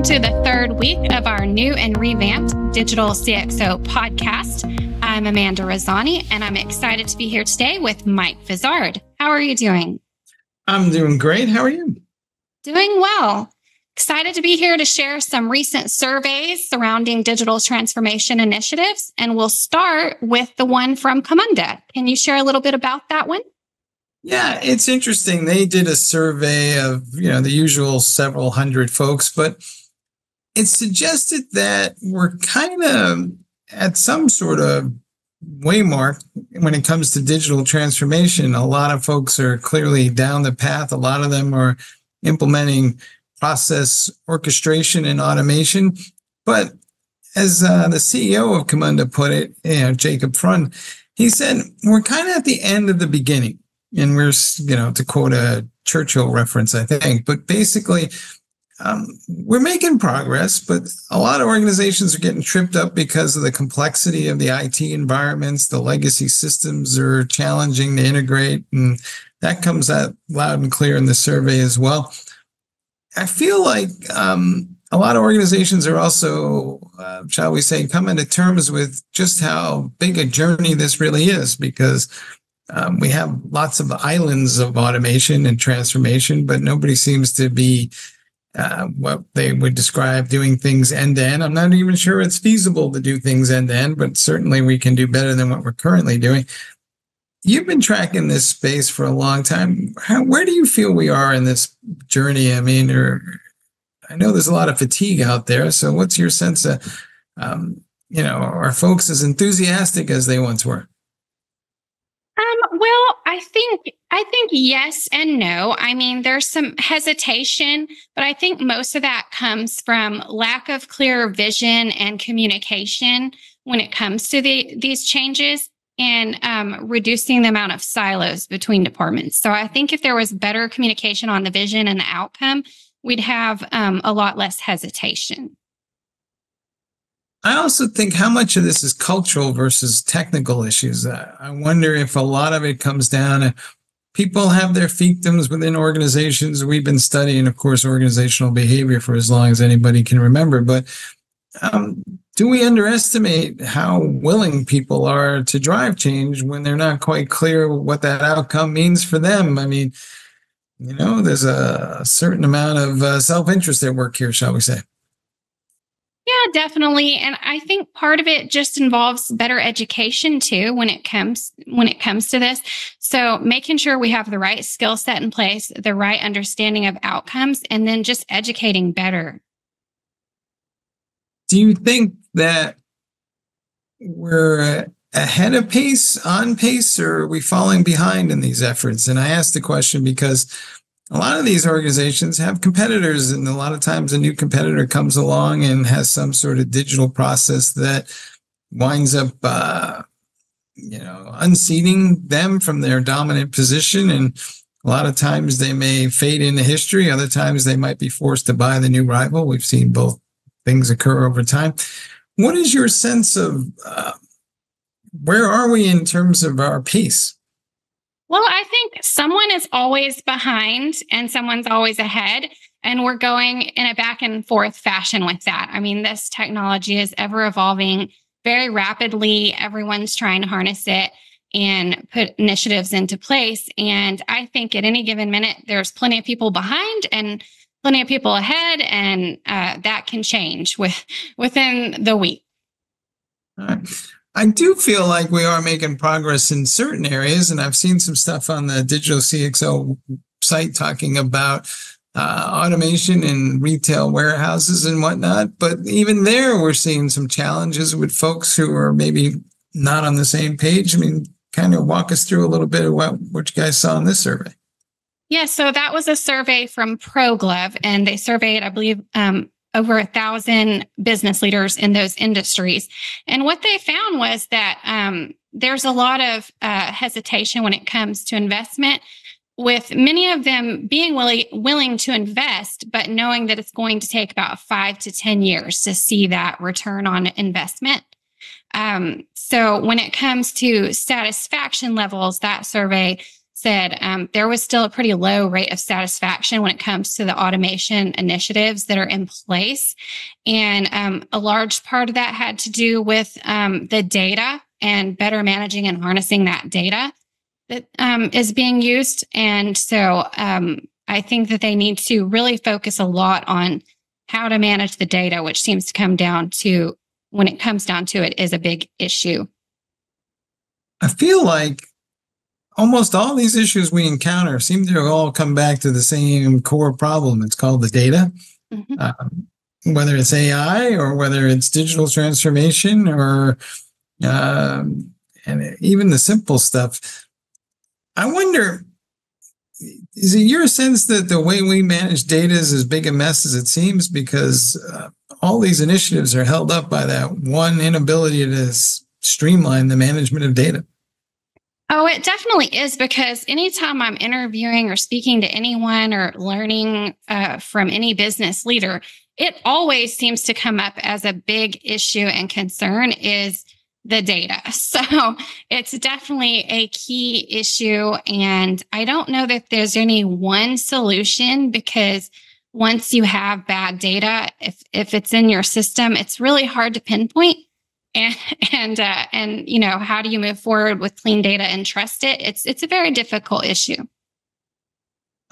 welcome to the third week of our new and revamped Digital CXO podcast. I'm Amanda Razani, and I'm excited to be here today with Mike Vizard. How are you doing? I'm doing great. How are you? Doing well. Excited to be here to share some recent surveys surrounding digital transformation initiatives. And we'll start with the one from Camunda. Can you share a little bit about that one? Yeah, it's interesting. They did a survey of, you know, the usual several hundred folks, but it suggested that we're kind of at some sort of waymark when it comes to digital transformation. A lot of folks are clearly down the path. A lot of them are implementing process orchestration and automation. But as uh, the CEO of Camunda put it, you know, Jakob Freund, he said, we're kind of at the end of the beginning and we're you know to quote a Churchill reference, I think, but basically. Um, we're making progress, but a lot of organizations are getting tripped up because of the complexity of the IT environments. The legacy systems are challenging to integrate, and that comes out loud and clear in the survey as well. I feel like um, a lot of organizations are also, uh, shall we say, coming to terms with just how big a journey this really is because um, we have lots of islands of automation and transformation, but nobody seems to be uh, what they would describe doing things end to end. I'm not even sure it's feasible to do things end to end, but certainly we can do better than what we're currently doing. You've been tracking this space for a long time. How, where do you feel we are in this journey? I mean, or, I know there's a lot of fatigue out there. So, what's your sense of, um, you know, are folks as enthusiastic as they once were? Well, I think I think yes and no. I mean, there's some hesitation, but I think most of that comes from lack of clear vision and communication when it comes to the, these changes and um, reducing the amount of silos between departments. So I think if there was better communication on the vision and the outcome, we'd have um, a lot less hesitation. I also think how much of this is cultural versus technical issues. I wonder if a lot of it comes down to people have their fiefdoms within organizations. We've been studying, of course, organizational behavior for as long as anybody can remember. But um, do we underestimate how willing people are to drive change when they're not quite clear what that outcome means for them? I mean, you know, there's a certain amount of uh, self interest at work here, shall we say. Yeah, definitely. And I think part of it just involves better education too when it comes when it comes to this. So making sure we have the right skill set in place, the right understanding of outcomes, and then just educating better. Do you think that we're ahead of pace, on pace, or are we falling behind in these efforts? And I ask the question because a lot of these organizations have competitors, and a lot of times a new competitor comes along and has some sort of digital process that winds up, uh, you know, unseating them from their dominant position. And a lot of times they may fade into history. Other times they might be forced to buy the new rival. We've seen both things occur over time. What is your sense of uh, where are we in terms of our pace? Well, I think someone is always behind and someone's always ahead. And we're going in a back and forth fashion with that. I mean, this technology is ever evolving very rapidly. Everyone's trying to harness it and put initiatives into place. And I think at any given minute, there's plenty of people behind and plenty of people ahead, and uh, that can change with within the week. All right. I do feel like we are making progress in certain areas, and I've seen some stuff on the Digital CXO site talking about uh, automation in retail warehouses and whatnot. But even there, we're seeing some challenges with folks who are maybe not on the same page. I mean, kind of walk us through a little bit of what, what you guys saw in this survey. Yeah, so that was a survey from ProGlove, and they surveyed, I believe, um, over a thousand business leaders in those industries. And what they found was that um, there's a lot of uh, hesitation when it comes to investment, with many of them being willing, willing to invest, but knowing that it's going to take about five to 10 years to see that return on investment. Um, so when it comes to satisfaction levels, that survey said, um, there was still a pretty low rate of satisfaction when it comes to the automation initiatives that are in place. And um, a large part of that had to do with um, the data and better managing and harnessing that data that um, is being used. And so um, I think that they need to really focus a lot on how to manage the data, which seems to come down to when it comes down to it is a big issue. I feel like almost all these issues we encounter seem to all come back to the same core problem. It's called the data. Mm-hmm. Um, whether it's AI or whether it's digital transformation or um, and even the simple stuff. I wonder, is it your sense that the way we manage data is as big a mess as it seems because uh, all these initiatives are held up by that one inability to streamline the management of data? Oh, it definitely is because anytime I'm interviewing or speaking to anyone or learning uh, from any business leader, it always seems to come up as a big issue and concern is the data. So it's definitely a key issue. And I don't know that there's any one solution because once you have bad data, if, if it's in your system, it's really hard to pinpoint and and uh, and you know how do you move forward with clean data and trust it? It's it's a very difficult issue.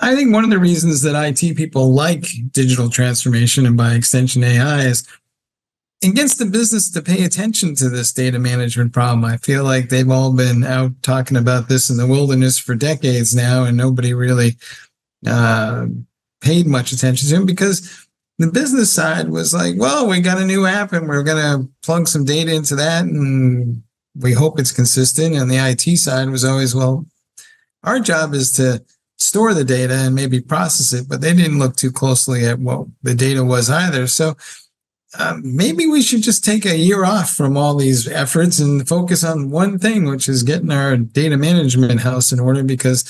I think one of the reasons that it people like digital transformation and by extension ai is it gets the business to pay attention to this data management problem i feel like they've all been out talking about this in the wilderness for decades now and nobody really uh, paid much attention to it because the business side was like, well, we got a new app and we're going to plug some data into that and we hope it's consistent. And the IT side was always, well, our job is to store the data and maybe process it, but they didn't look too closely at what the data was either. So um, maybe we should just take a year off from all these efforts and focus on one thing, which is getting our data management house in order because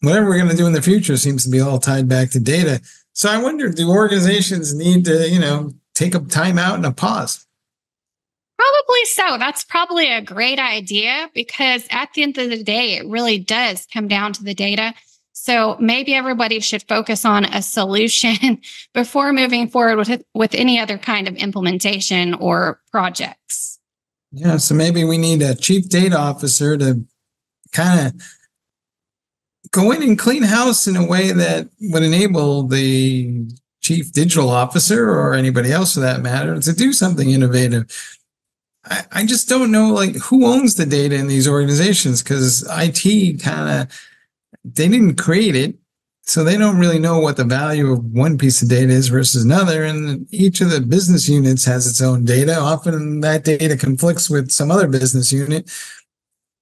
whatever we're going to do in the future seems to be all tied back to data. So I wonder, do organizations need to, you know, take a time out and a pause? Probably so. That's probably a great idea because at the end of the day, it really does come down to the data. So maybe everybody should focus on a solution before moving forward with with any other kind of implementation or projects. Yeah, so maybe we need a chief data officer to kind of go in and clean house in a way that would enable the chief digital officer or anybody else for that matter to do something innovative. I, I just don't know like who owns the data in these organizations because IT kind of they didn't create it. So they don't really know what the value of one piece of data is versus another. And each of the business units has its own data. Often that data conflicts with some other business unit.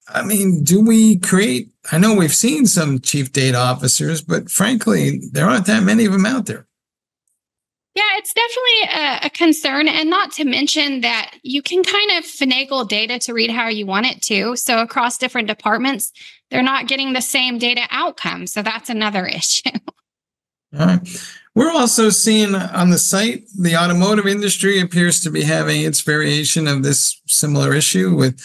I mean, do we create? I know we've seen some chief data officers, but frankly, there aren't that many of them out there. Yeah, it's definitely a, a, concern. And not to mention that you can kind of finagle data to read how you want it to. So across different departments, they're not getting the same data outcome. So that's another issue. All right. We're also seeing on the site, the automotive industry appears to be having its variation of this similar issue with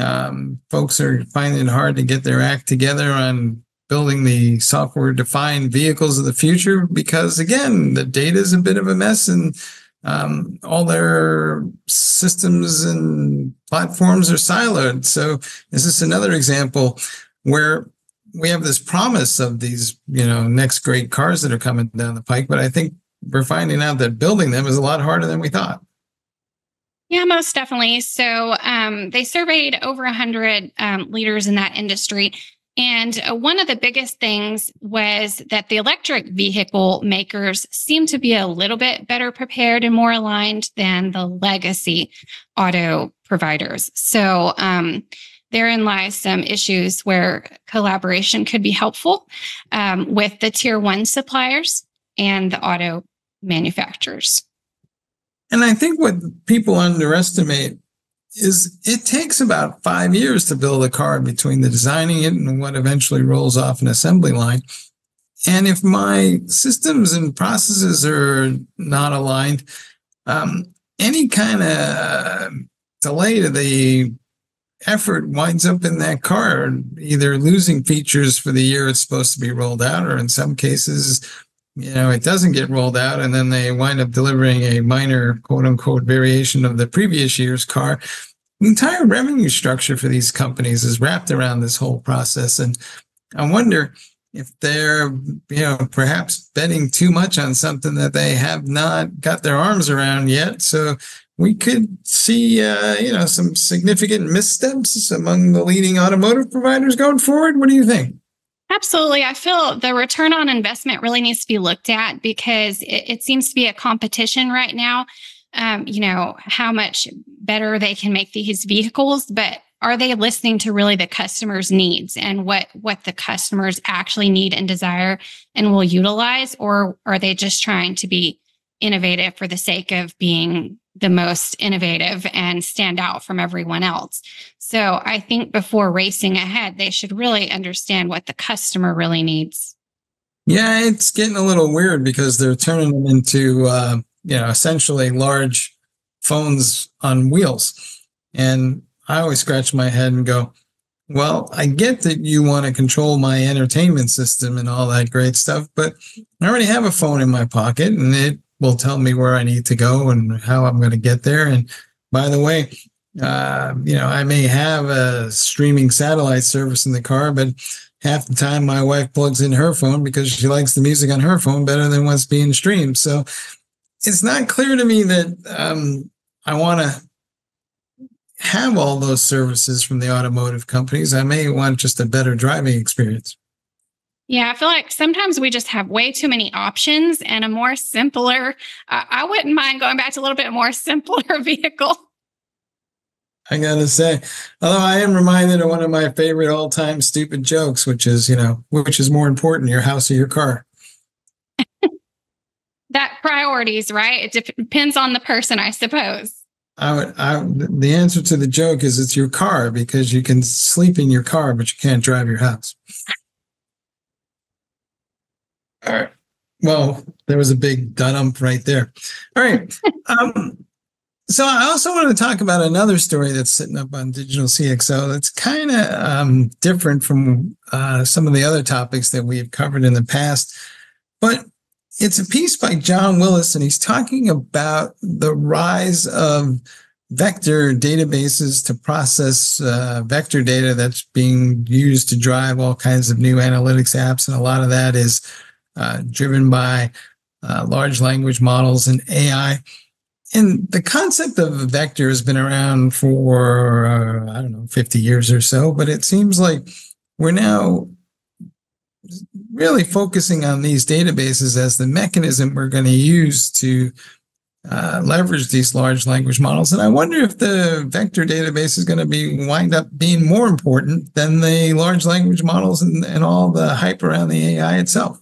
um, folks are finding it hard to get their act together on building the software defined vehicles of the future because again the data is a bit of a mess and um, all their systems and platforms are siloed. So this is another example where we have this promise of these you know next great cars that are coming down the pike but i think we're finding out that building them is a lot harder than we thought yeah, most definitely. So um, they surveyed over 100 um, leaders in that industry. And uh, one of the biggest things was that the electric vehicle makers seem to be a little bit better prepared and more aligned than the legacy auto providers. So um, therein lies some issues where collaboration could be helpful um, with the tier one suppliers and the auto manufacturers. And I think what people underestimate is it takes about five years to build a car between the designing it and what eventually rolls off an assembly line. And if my systems and processes are not aligned, um, any kind of delay to the effort winds up in that car, either losing features for the year it's supposed to be rolled out, or in some cases, you know, it doesn't get rolled out, and then they wind up delivering a minor quote unquote variation of the previous year's car. The entire revenue structure for these companies is wrapped around this whole process. And I wonder if they're, you know, perhaps betting too much on something that they have not got their arms around yet. So we could see, uh, you know, some significant missteps among the leading automotive providers going forward. What do you think? Absolutely. I feel the return on investment really needs to be looked at because it, it seems to be a competition right now. Um, you know, how much better they can make these vehicles, but are they listening to really the customer's needs and what what the customers actually need and desire and will utilize or are they just trying to be innovative for the sake of being the most innovative and stand out from everyone else. So I think before racing ahead, they should really understand what the customer really needs. Yeah, it's getting a little weird because they're turning them into, uh, you know, essentially large phones on wheels. And I always scratch my head and go, well, I get that you want to control my entertainment system and all that great stuff, but I already have a phone in my pocket and it will tell me where I need to go and how I'm going to get there. And by the way, uh, you know, I may have a streaming satellite service in the car, but half the time my wife plugs in her phone because she likes the music on her phone better than what's being streamed. So it's not clear to me that um, I want to have all those services from the automotive companies. I may want just a better driving experience. Yeah, I feel like sometimes we just have way too many options and a more simpler. Uh, I wouldn't mind going back to a little bit more simpler vehicle. I gotta say, although I am reminded of one of my favorite all-time stupid jokes, which is, you know, which is more important, your house or your car? that priorities, right? It depends on the person, I suppose. I would, I, the answer to the joke is it's your car because you can sleep in your car, but you can't drive your house. All right. Well, there was a big dump right there. All right. Um, so I also wanted to talk about another story that's sitting up on Digital CXO that's kind of um, different from uh, some of the other topics that we have covered in the past. But it's a piece by John Willis, and he's talking about the rise of vector databases to process uh, vector data that's being used to drive all kinds of new analytics apps. And a lot of that is uh, driven by uh, large language models and AI. And the concept of a vector has been around for, uh, I don't know, 50 years or so, but it seems like we're now really focusing on these databases as the mechanism we're going to use to uh, leverage these large language models. And I wonder if the vector database is going to be wind up being more important than the large language models and, and all the hype around the AI itself.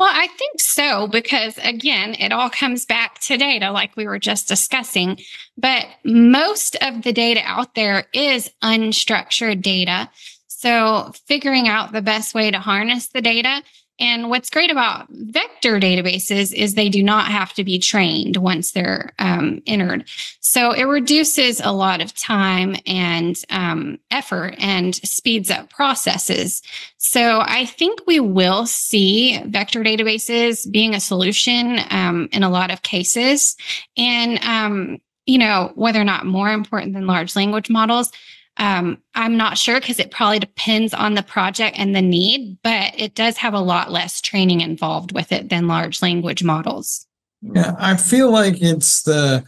Well, I think so, because again, it all comes back to data, like we were just discussing. But most of the data out there is unstructured data. So, figuring out the best way to harness the data and what's great about vector databases is they do not have to be trained once they're um, entered. So it reduces a lot of time and um, effort and speeds up processes. So I think we will see vector databases being a solution um, in a lot of cases. And, um, you know, whether or not more important than large language models, um, I'm not sure because it probably depends on the project and the need, but it does have a lot less training involved with it than large language models. Yeah, I feel like it's the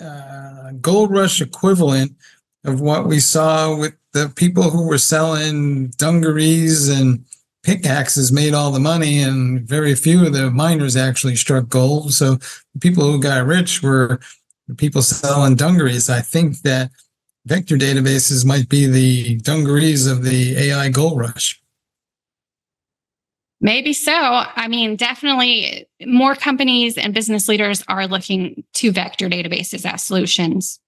uh, gold rush equivalent of what we saw with the people who were selling dungarees and pickaxes made all the money and very few of the miners actually struck gold. So the people who got rich were the people selling dungarees. I think that vector databases might be the dungarees of the AI gold rush. Maybe so. I mean, definitely more companies and business leaders are looking to vector databases as solutions.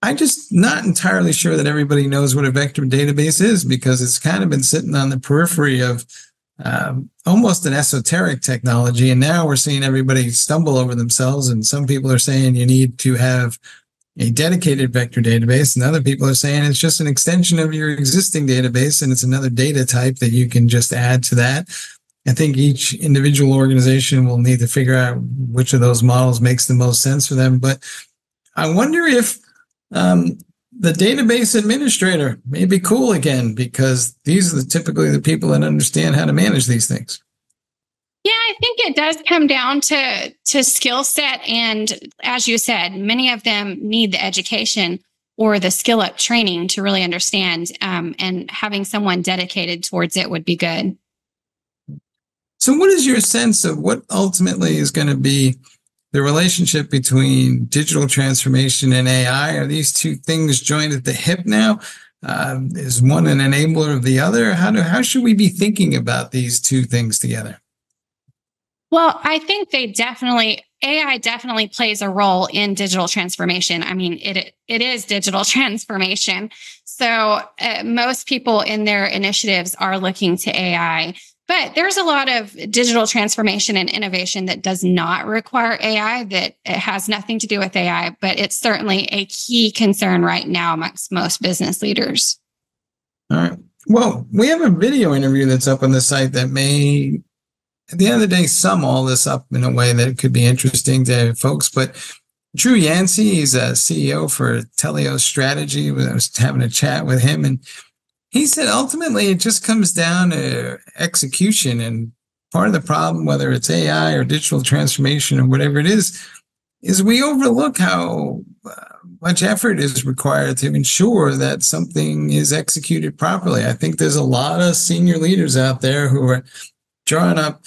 I'm just not entirely sure that everybody knows what a vector database is because it's kind of been sitting on the periphery of um, almost an esoteric technology. And now we're seeing everybody stumble over themselves. And some people are saying you need to have a dedicated vector database, and other people are saying it's just an extension of your existing database and it's another data type that you can just add to that. I think each individual organization will need to figure out which of those models makes the most sense for them. But I wonder if um, the database administrator may be cool again because these are the, typically the people that understand how to manage these things. Think it does come down to to skill set and as you said, many of them need the education or the skill up training to really understand um, and having someone dedicated towards it would be good. So what is your sense of what ultimately is going to be the relationship between digital transformation and AI? Are these two things joined at the hip now? Uh, is one an enabler of the other? How do how should we be thinking about these two things together? Well, I think they definitely AI definitely plays a role in digital transformation. I mean, it it is digital transformation. So uh, most people in their initiatives are looking to AI. But there's a lot of digital transformation and innovation that does not require AI, that it has nothing to do with AI, but it's certainly a key concern right now amongst most business leaders. All right. Well, we have a video interview that's up on the site that may at the end of the day, sum all this up in a way that it could be interesting to folks. But Drew Yancey, he's a CEO for Teleios Strategy. I was having a chat with him, and he said ultimately it just comes down to execution. And part of the problem, whether it's AI or digital transformation or whatever it is, is we overlook how uh, much effort is required to ensure that something is executed properly. I think there's a lot of senior leaders out there who are drawing up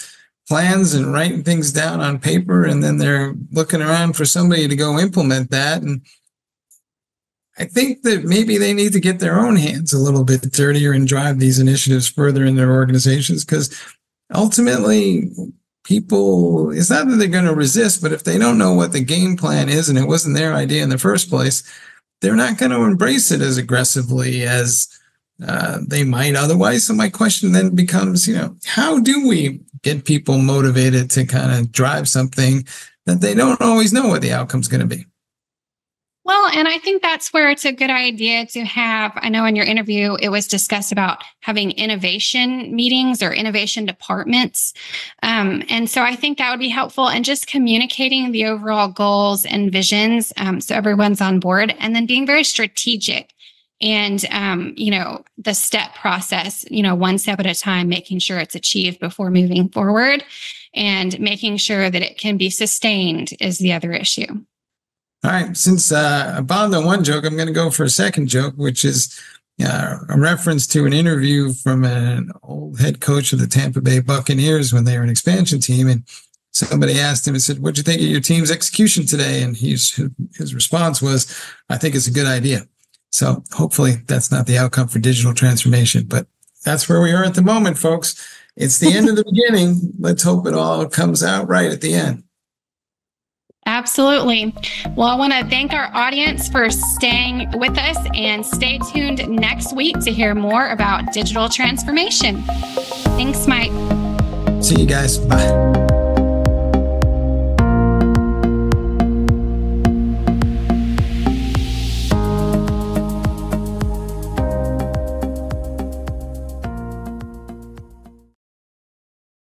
plans and writing things down on paper and then they're looking around for somebody to go implement that. And I think that maybe they need to get their own hands a little bit dirtier and drive these initiatives further in their organizations because ultimately people it's not that they're going to resist but if they don't know what the game plan is and it wasn't their idea in the first place they're not going to embrace it as aggressively as uh, they might otherwise. So my question then becomes, you know, how do we get people motivated to kind of drive something that they don't always know what the outcome's going to be? Well, and I think that's where it's a good idea to have. I know in your interview, it was discussed about having innovation meetings or innovation departments. Um, and so I think that would be helpful and just communicating the overall goals and visions um, so everyone's on board and then being very strategic and um, you know the step process you know one step at a time making sure it's achieved before moving forward and making sure that it can be sustained is the other issue. All right. Since uh, i bombed on one joke i'm going to go for a second joke which is uh, a reference to an interview from an old head coach of the tampa bay buccaneers when they were an expansion team. And somebody asked him and said what'd you think of your team's execution today? And he's, his response was i think it's a good idea so hopefully that's not the outcome for digital transformation, but that's where we are at the moment, folks. It's the end of the beginning. Let's hope it all comes out right at the end. Absolutely. Well, I want to thank our audience for staying with us and stay tuned next week to hear more about digital transformation. Thanks, Mike. See you guys. Bye.